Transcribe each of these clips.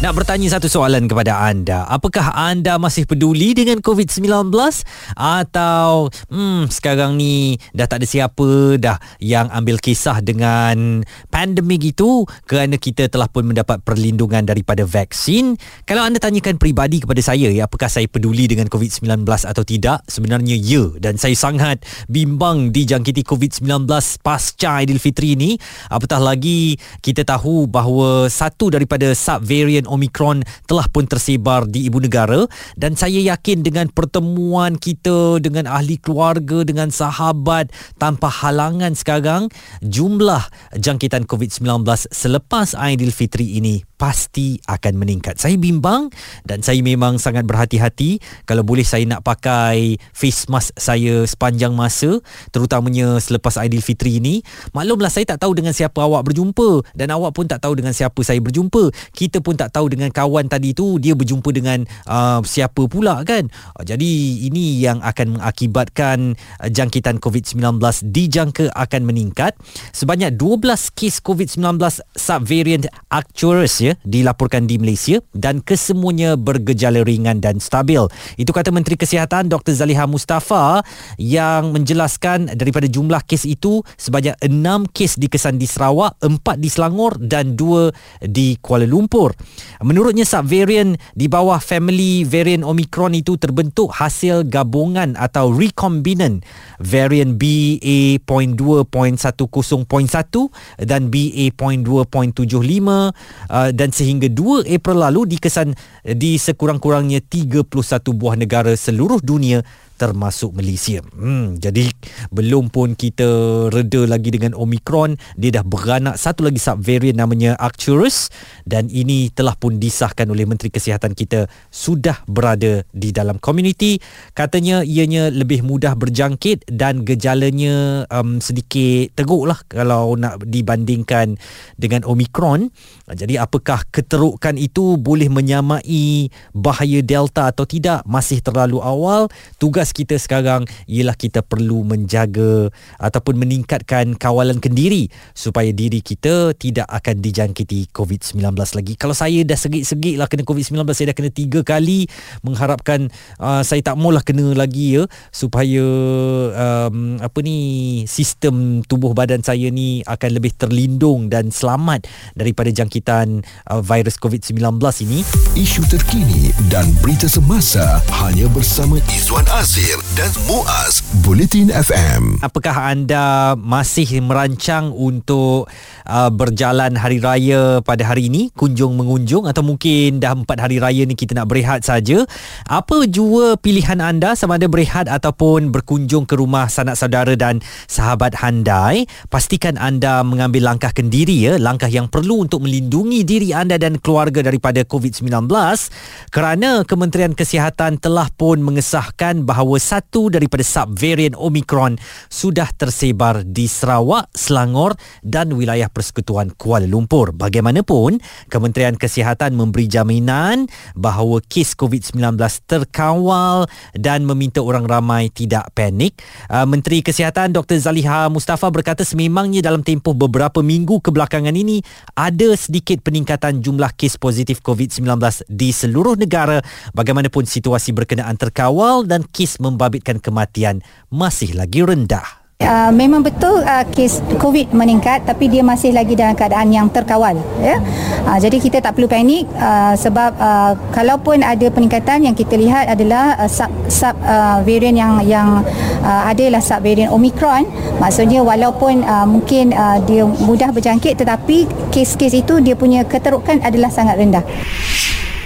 Nak bertanya satu soalan kepada anda. Apakah anda masih peduli dengan COVID-19 atau hmm sekarang ni dah tak ada siapa dah yang ambil kisah dengan pandemik itu kerana kita telah pun mendapat perlindungan daripada vaksin. Kalau anda tanyakan peribadi kepada saya ya apakah saya peduli dengan COVID-19 atau tidak? Sebenarnya ya dan saya sangat bimbang dijangkiti COVID-19 pasca Aidilfitri ini. Apatah lagi kita tahu bahawa satu daripada sub-variant Omicron telah pun tersebar di ibu negara. Dan saya yakin dengan pertemuan kita dengan ahli keluarga dengan sahabat tanpa halangan sekarang jumlah jangkitan COVID-19 selepas Aidilfitri ini pasti akan meningkat. Saya bimbang dan saya memang sangat berhati-hati kalau boleh saya nak pakai face mask saya sepanjang masa terutamanya selepas Aidilfitri ini. Maklumlah saya tak tahu dengan siapa awak berjumpa dan awak pun tak tahu dengan siapa saya berjumpa. Kita pun tak tahu dengan kawan tadi tu dia berjumpa dengan uh, siapa pula kan. Uh, jadi ini yang akan mengakibatkan uh, jangkitan COVID-19 dijangka akan meningkat. Sebanyak 12 kes COVID-19 subvariant Arcturus ya ya dilaporkan di Malaysia dan kesemuanya bergejala ringan dan stabil. Itu kata Menteri Kesihatan Dr. Zaliha Mustafa yang menjelaskan daripada jumlah kes itu sebanyak 6 kes dikesan di Sarawak, 4 di Selangor dan 2 di Kuala Lumpur. Menurutnya subvariant di bawah family variant Omicron itu terbentuk hasil gabungan atau recombinant variant BA.2.10.1 dan BA.2.75 uh, dan sehingga 2 April lalu dikesan di sekurang-kurangnya 31 buah negara seluruh dunia termasuk Malaysia. Hmm, jadi belum pun kita reda lagi dengan Omicron, dia dah beranak satu lagi subvariant namanya Arcturus dan ini telah pun disahkan oleh Menteri Kesihatan kita sudah berada di dalam komuniti. Katanya ianya lebih mudah berjangkit dan gejalanya um, sedikit teruk lah kalau nak dibandingkan dengan Omicron. Jadi apakah keterukan itu boleh menyamai bahaya Delta atau tidak? Masih terlalu awal. Tugas tugas kita sekarang ialah kita perlu menjaga ataupun meningkatkan kawalan kendiri supaya diri kita tidak akan dijangkiti COVID-19 lagi. Kalau saya dah segit-segit lah kena COVID-19, saya dah kena tiga kali mengharapkan uh, saya tak maulah kena lagi ya supaya um, apa ni sistem tubuh badan saya ni akan lebih terlindung dan selamat daripada jangkitan uh, virus COVID-19 ini. Isu terkini dan berita semasa hanya bersama Izwan Azir Azir dan Muaz Bulletin FM. Apakah anda masih merancang untuk uh, berjalan hari raya pada hari ini, kunjung mengunjung atau mungkin dah empat hari raya ni kita nak berehat saja? Apa jua pilihan anda sama ada berehat ataupun berkunjung ke rumah sanak saudara dan sahabat handai? Pastikan anda mengambil langkah kendiri ya, langkah yang perlu untuk melindungi diri anda dan keluarga daripada COVID-19 kerana Kementerian Kesihatan telah pun mengesahkan bahawa bahawa satu daripada subvarian Omicron sudah tersebar di Sarawak, Selangor dan wilayah Persekutuan Kuala Lumpur. Bagaimanapun, Kementerian Kesihatan memberi jaminan bahawa kes COVID-19 terkawal dan meminta orang ramai tidak panik. Uh, Menteri Kesihatan Dr. Zaliha Mustafa berkata sememangnya dalam tempoh beberapa minggu kebelakangan ini ada sedikit peningkatan jumlah kes positif COVID-19 di seluruh negara. Bagaimanapun situasi berkenaan terkawal dan kes membabitkan kematian masih lagi rendah. Uh, memang betul uh, kes COVID meningkat tapi dia masih lagi dalam keadaan yang terkawal ya. Uh, jadi kita tak perlu panik uh, sebab uh, kalaupun ada peningkatan yang kita lihat adalah uh, sub sub uh, variant yang yang uh, adalah sub variant Omicron maksudnya walaupun uh, mungkin uh, dia mudah berjangkit tetapi kes-kes itu dia punya keterukan adalah sangat rendah.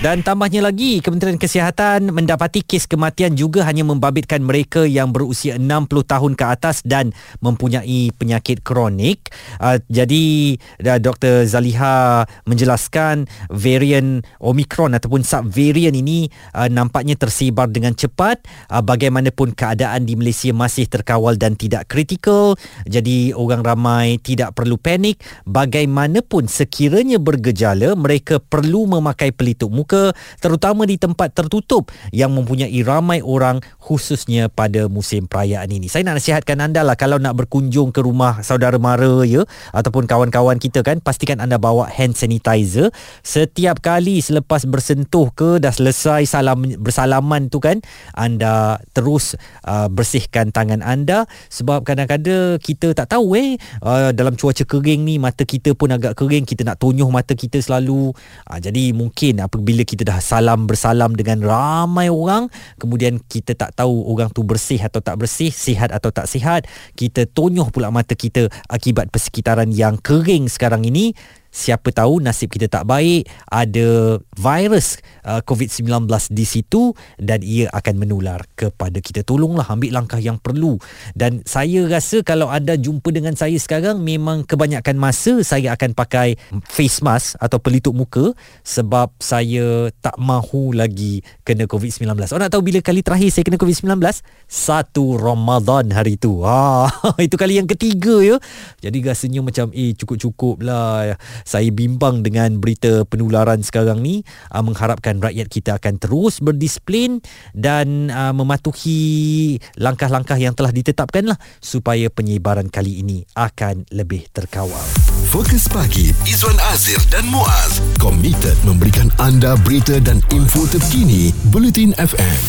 Dan tambahnya lagi, Kementerian Kesihatan mendapati kes kematian juga hanya membabitkan mereka yang berusia 60 tahun ke atas dan mempunyai penyakit kronik. Uh, jadi, uh, Dr. Zaliha menjelaskan varian Omicron ataupun subvarian ini uh, nampaknya tersebar dengan cepat. Uh, bagaimanapun keadaan di Malaysia masih terkawal dan tidak kritikal. Jadi, orang ramai tidak perlu panik. Bagaimanapun sekiranya bergejala, mereka perlu memakai pelitup muka terbuka terutama di tempat tertutup yang mempunyai ramai orang khususnya pada musim perayaan ini. Saya nak nasihatkan anda lah kalau nak berkunjung ke rumah saudara mara ya ataupun kawan-kawan kita kan pastikan anda bawa hand sanitizer. Setiap kali selepas bersentuh ke dah selesai salam bersalaman tu kan anda terus uh, bersihkan tangan anda. Sebab kadang-kadang kita tak tahu eh uh, dalam cuaca kering ni mata kita pun agak kering kita nak tonyoh mata kita selalu. Uh, jadi mungkin apabila kita dah salam bersalam dengan ramai orang kemudian kita tak tahu orang tu bersih atau tak bersih sihat atau tak sihat kita tonyoh pula mata kita akibat persekitaran yang kering sekarang ini siapa tahu nasib kita tak baik ada virus uh, COVID-19 di situ dan ia akan menular kepada kita. Tolonglah ambil langkah yang perlu. Dan saya rasa kalau anda jumpa dengan saya sekarang memang kebanyakan masa saya akan pakai face mask atau pelitup muka sebab saya tak mahu lagi kena COVID-19. Orang nak tahu bila kali terakhir saya kena COVID-19? Satu Ramadan hari tu. Ah, itu kali yang ketiga ya. Jadi rasanya macam eh cukup-cukup lah saya bimbang dengan berita penularan sekarang ni uh, mengharapkan rakyat kita akan terus berdisiplin dan uh, mematuhi langkah-langkah yang telah ditetapkan lah supaya penyebaran kali ini akan lebih terkawal. Fokus pagi Izwan Azir dan Muaz komited memberikan anda berita dan info terkini Bulletin FM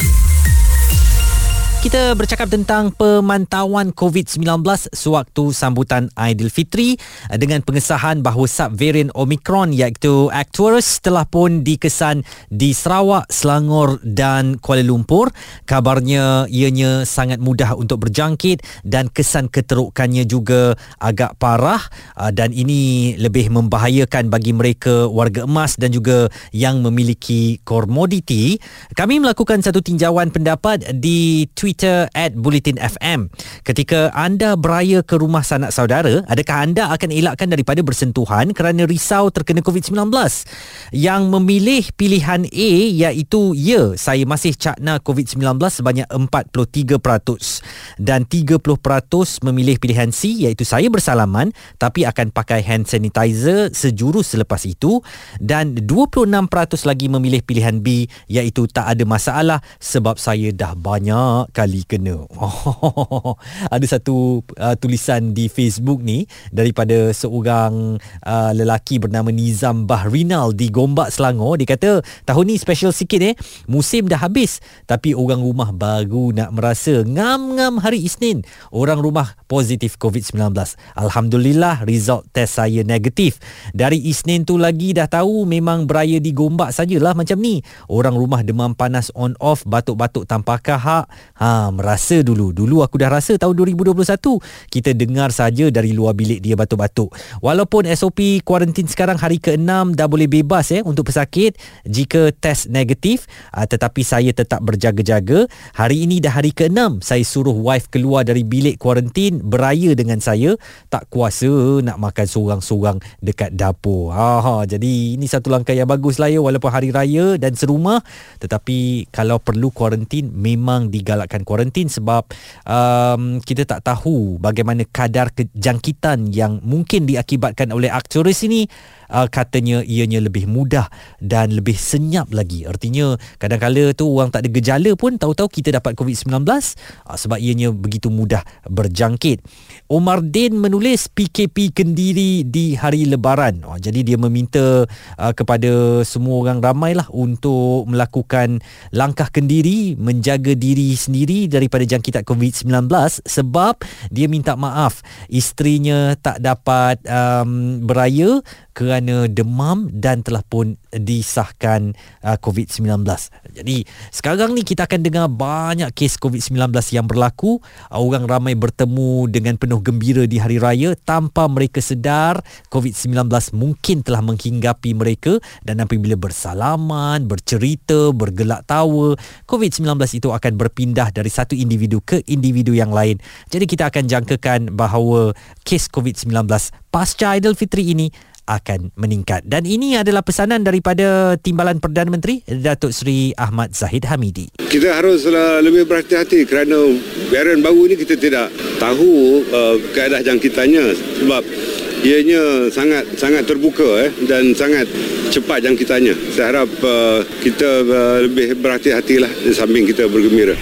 kita bercakap tentang pemantauan COVID-19 sewaktu sambutan Aidilfitri dengan pengesahan bahawa subvarian Omicron iaitu Acturus telah pun dikesan di Sarawak, Selangor dan Kuala Lumpur. Kabarnya ianya sangat mudah untuk berjangkit dan kesan keterukannya juga agak parah ah, dan ini lebih membahayakan bagi mereka warga emas dan juga yang memiliki komoditi. Kami melakukan satu tinjauan pendapat di Twitter Twitter at Bulletin FM. Ketika anda beraya ke rumah sanak saudara, adakah anda akan elakkan daripada bersentuhan kerana risau terkena COVID-19? Yang memilih pilihan A iaitu ya, saya masih cakna COVID-19 sebanyak 43% dan 30% memilih pilihan C iaitu saya bersalaman tapi akan pakai hand sanitizer sejurus selepas itu dan 26% lagi memilih pilihan B iaitu tak ada masalah sebab saya dah banyak kali kena. Oh, ada satu uh, tulisan di Facebook ni daripada seorang uh, lelaki bernama Nizam Bahrinal di Gombak Selangor. Dia kata tahun ni special sikit eh. Musim dah habis tapi orang rumah baru nak merasa ngam-ngam hari Isnin. Orang rumah positif COVID-19. Alhamdulillah result test saya negatif. Dari Isnin tu lagi dah tahu memang beraya di Gombak sajalah macam ni. Orang rumah demam panas on off batuk-batuk tanpa kahak. Ha merasa dulu. Dulu aku dah rasa tahun 2021 kita dengar saja dari luar bilik dia batuk-batuk. Walaupun SOP kuarantin sekarang hari ke-6 dah boleh bebas eh untuk pesakit jika test negatif uh, tetapi saya tetap berjaga-jaga. Hari ini dah hari ke-6 saya suruh wife keluar dari bilik kuarantin beraya dengan saya tak kuasa nak makan seorang-seorang dekat dapur. Ha, ha jadi ini satu langkah yang bagus lah ya walaupun hari raya dan serumah tetapi kalau perlu kuarantin memang digalakkan kuarantin sebab um, kita tak tahu bagaimana kadar kejangkitan yang mungkin diakibatkan oleh aktoris ini uh, katanya ianya lebih mudah dan lebih senyap lagi. Artinya kadang-kala tu orang tak ada gejala pun tahu-tahu kita dapat COVID-19 uh, sebab ianya begitu mudah berjangkit. Omar Din menulis PKP Kendiri di hari lebaran. Uh, jadi dia meminta uh, kepada semua orang ramailah untuk melakukan langkah kendiri menjaga diri sendiri daripada jangkitan COVID-19 sebab dia minta maaf isterinya tak dapat um, beraya kerana demam dan telah pun disahkan uh, COVID-19. Jadi sekarang ni kita akan dengar banyak kes COVID-19 yang berlaku. Uh, orang ramai bertemu dengan penuh gembira di hari raya tanpa mereka sedar COVID-19 mungkin telah menghinggapi mereka dan apabila bersalaman, bercerita, bergelak tawa, COVID-19 itu akan berpindah dari satu individu ke individu yang lain. Jadi kita akan jangkakan bahawa kes COVID-19 pasca Aidilfitri ini akan meningkat. Dan ini adalah pesanan daripada Timbalan Perdana Menteri Datuk Seri Ahmad Zahid Hamidi. Kita harus lebih berhati-hati kerana varian baru ini kita tidak tahu uh, keadaan jangkitannya sebab ianya sangat sangat terbuka eh dan sangat cepat jangkitannya. Saya harap uh, kita uh, lebih berhati-hatilah di samping kita bergembira.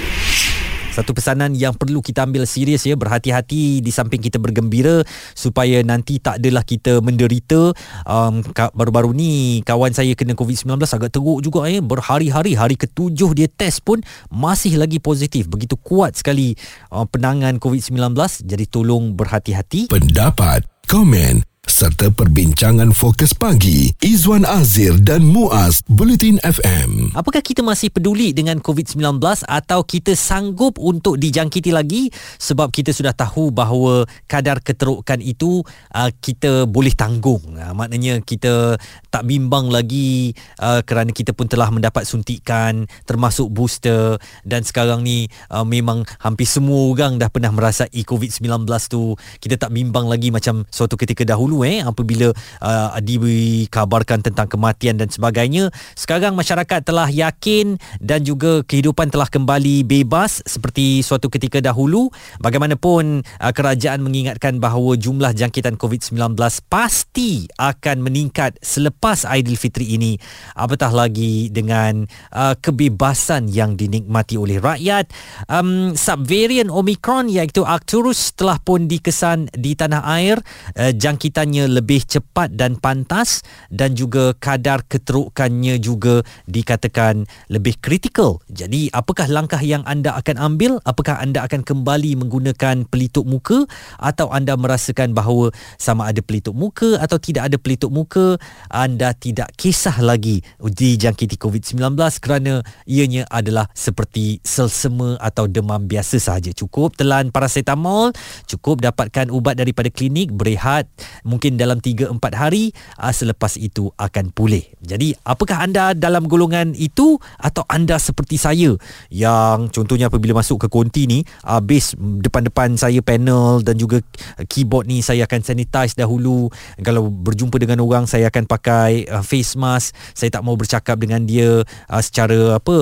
Satu pesanan yang perlu kita ambil serius ya. Berhati-hati di samping kita bergembira supaya nanti tak adalah kita menderita. Um, baru-baru ni kawan saya kena COVID-19 agak teruk juga ya. Berhari-hari hari ketujuh dia test pun masih lagi positif. Begitu kuat sekali uh, penangan COVID-19. Jadi tolong berhati-hati. Pendapat komen serta perbincangan fokus pagi Izwan Azir dan Muaz Bulletin FM. Apakah kita masih peduli dengan COVID-19 atau kita sanggup untuk dijangkiti lagi sebab kita sudah tahu bahawa kadar keterukan itu uh, kita boleh tanggung. Uh, maknanya kita tak bimbang lagi uh, kerana kita pun telah mendapat suntikan termasuk booster dan sekarang ni uh, memang hampir semua orang dah pernah merasai COVID-19 tu. Kita tak bimbang lagi macam suatu ketika dahulu dahulu eh apabila uh, dikabarkan tentang kematian dan sebagainya. Sekarang masyarakat telah yakin dan juga kehidupan telah kembali bebas seperti suatu ketika dahulu. Bagaimanapun uh, kerajaan mengingatkan bahawa jumlah jangkitan COVID-19 pasti akan meningkat selepas Aidilfitri ini apatah lagi dengan uh, kebebasan yang dinikmati oleh rakyat. Um, subvarian Omicron iaitu Arcturus telah pun dikesan di tanah air. Uh, jangkitan kesehatannya lebih cepat dan pantas dan juga kadar keterukannya juga dikatakan lebih kritikal. Jadi apakah langkah yang anda akan ambil? Apakah anda akan kembali menggunakan pelitup muka atau anda merasakan bahawa sama ada pelitup muka atau tidak ada pelitup muka anda tidak kisah lagi dijangkiti COVID-19 kerana ianya adalah seperti selsema atau demam biasa sahaja. Cukup telan paracetamol, cukup dapatkan ubat daripada klinik, berehat, mungkin dalam 3-4 hari uh, selepas itu akan pulih. Jadi apakah anda dalam golongan itu atau anda seperti saya yang contohnya apabila masuk ke konti ni habis depan-depan saya panel dan juga keyboard ni saya akan sanitize dahulu. Kalau berjumpa dengan orang saya akan pakai uh, face mask. Saya tak mau bercakap dengan dia uh, secara apa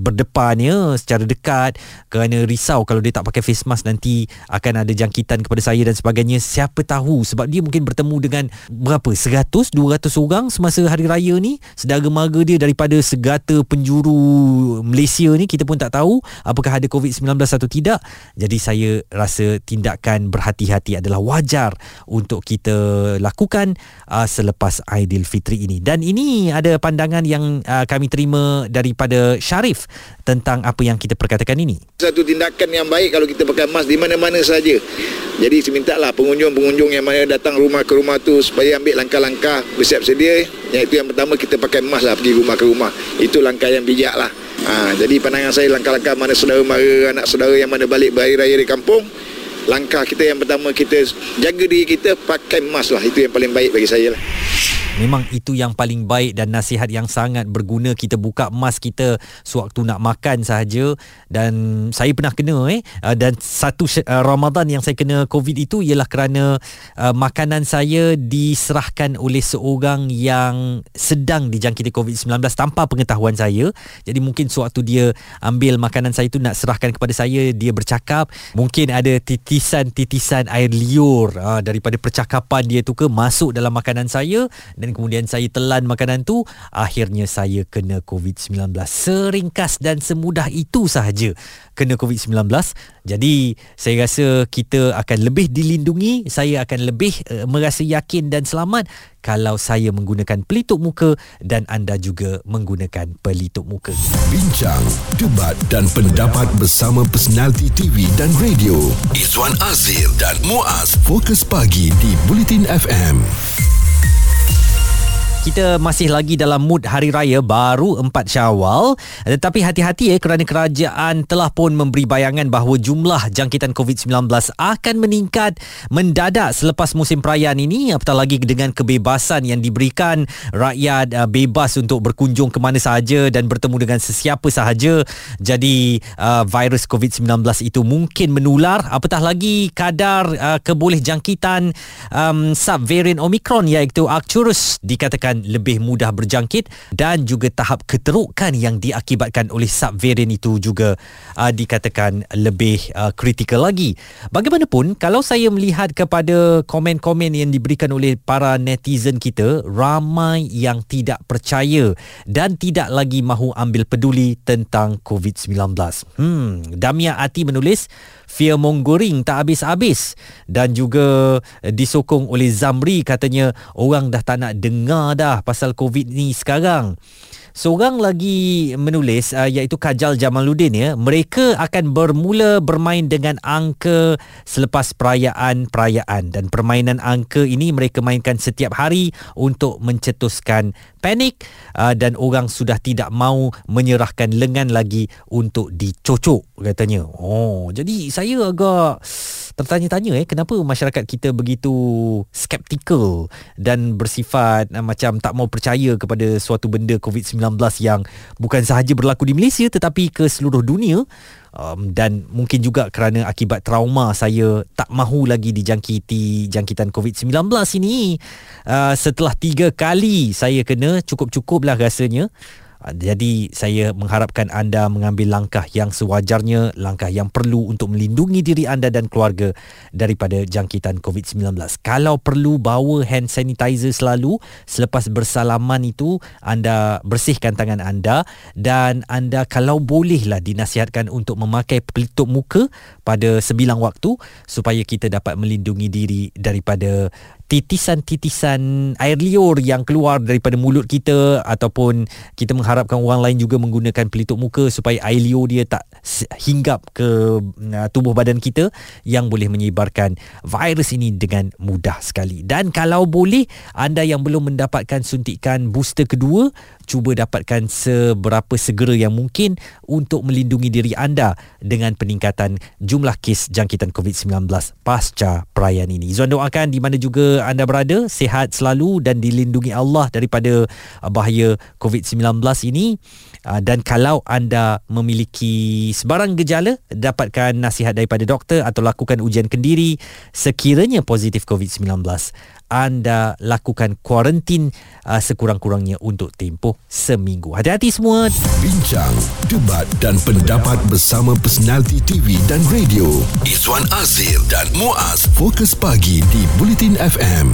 berdepan ya, secara dekat kerana risau kalau dia tak pakai face mask nanti akan ada jangkitan kepada saya dan sebagainya. Siapa tahu sebab dia mungkin bertemu dengan berapa? 100 200 orang semasa hari raya ni? Sedara mara dia daripada segata penjuru Malaysia ni kita pun tak tahu apakah ada COVID-19 atau tidak. Jadi saya rasa tindakan berhati-hati adalah wajar untuk kita lakukan uh, selepas Aidilfitri ini. Dan ini ada pandangan yang uh, kami terima daripada Syarif tentang apa yang kita perkatakan ini. Satu tindakan yang baik kalau kita pakai mask di mana-mana saja. Jadi saya minta lah pengunjung-pengunjung yang mana datang rumah ke rumah tu supaya ambil langkah-langkah bersiap sedia. Yang itu yang pertama kita pakai mask lah pergi rumah ke rumah. Itu langkah yang bijak lah. Ha, jadi pandangan saya langkah-langkah mana saudara mara, anak saudara yang mana balik berhari raya di kampung. Langkah kita yang pertama kita jaga diri kita pakai mask lah. Itu yang paling baik bagi saya lah. Memang itu yang paling baik dan nasihat yang sangat berguna. Kita buka emas kita sewaktu nak makan sahaja. Dan saya pernah kena eh. Uh, dan satu uh, Ramadan yang saya kena COVID itu ialah kerana uh, makanan saya diserahkan oleh seorang yang sedang dijangkiti COVID-19 tanpa pengetahuan saya. Jadi mungkin sewaktu dia ambil makanan saya itu nak serahkan kepada saya dia bercakap. Mungkin ada titisan-titisan air liur daripada percakapan dia tu ke masuk dalam makanan saya dan kemudian saya telan makanan tu akhirnya saya kena COVID-19. Seringkas dan semudah itu sahaja kena COVID-19. Jadi saya rasa kita akan lebih dilindungi saya akan lebih uh, merasa yakin dan selamat kalau saya menggunakan pelitup muka dan anda juga menggunakan pelitup muka. Bincang debat dan pendapat bersama personaliti TV dan radio. Izwan Azir dan Muaz. Fokus Pagi di Bulletin FM kita masih lagi dalam mood hari raya baru 4 Syawal. Tetapi hati-hati ya kerana kerajaan telah pun memberi bayangan bahawa jumlah jangkitan COVID-19 akan meningkat mendadak selepas musim perayaan ini. Apatah lagi dengan kebebasan yang diberikan rakyat uh, bebas untuk berkunjung ke mana sahaja dan bertemu dengan sesiapa sahaja. Jadi uh, virus COVID-19 itu mungkin menular. Apatah lagi kadar uh, keboleh jangkitan um, subvarian Omicron iaitu Arcturus dikatakan akan lebih mudah berjangkit dan juga tahap keterukan yang diakibatkan oleh subvarian itu juga uh, dikatakan lebih uh, kritikal lagi. Bagaimanapun kalau saya melihat kepada komen-komen yang diberikan oleh para netizen kita ramai yang tidak percaya dan tidak lagi mahu ambil peduli tentang COVID-19. Hmm, Damia Ati menulis fear mongering tak habis-habis dan juga eh, disokong oleh Zamri katanya orang dah tak nak dengar dah pasal COVID ni sekarang. Seorang lagi menulis uh, iaitu Kajal Jamaluddin ya. Mereka akan bermula bermain dengan angka selepas perayaan-perayaan dan permainan angka ini mereka mainkan setiap hari untuk mencetuskan panik uh, dan orang sudah tidak mau menyerahkan lengan lagi untuk dicocok katanya. Oh, jadi saya agak tertanya-tanya eh kenapa masyarakat kita begitu skeptikal dan bersifat uh, macam tak mau percaya kepada suatu benda COVID-19 yang bukan sahaja berlaku di Malaysia tetapi ke seluruh dunia? Um, dan mungkin juga kerana akibat trauma saya tak mahu lagi dijangkiti jangkitan COVID-19 ini uh, setelah tiga kali saya kena cukup-cukuplah rasanya jadi saya mengharapkan anda mengambil langkah yang sewajarnya, langkah yang perlu untuk melindungi diri anda dan keluarga daripada jangkitan COVID-19. Kalau perlu bawa hand sanitizer selalu selepas bersalaman itu anda bersihkan tangan anda dan anda kalau bolehlah dinasihatkan untuk memakai pelitup muka pada sebilang waktu supaya kita dapat melindungi diri daripada titisan-titisan air liur yang keluar daripada mulut kita ataupun kita mengharapkan orang lain juga menggunakan pelitup muka supaya air liur dia tak hinggap ke uh, tubuh badan kita yang boleh menyebarkan virus ini dengan mudah sekali. Dan kalau boleh anda yang belum mendapatkan suntikan booster kedua cuba dapatkan seberapa segera yang mungkin untuk melindungi diri anda dengan peningkatan jumlah kes jangkitan COVID-19 pasca perayaan ini. Izzuan doakan di mana juga anda berada sihat selalu dan dilindungi Allah daripada uh, bahaya COVID-19 ini uh, dan kalau anda memiliki sebarang gejala dapatkan nasihat daripada doktor atau lakukan ujian kendiri sekiranya positif COVID-19 anda lakukan kuarantin uh, sekurang-kurangnya untuk tempoh seminggu. Hati-hati semua. Bincang, debat dan pendapat bersama personaliti TV dan radio. Izwan Azir dan Muaz Fokus Pagi di Bulletin FM.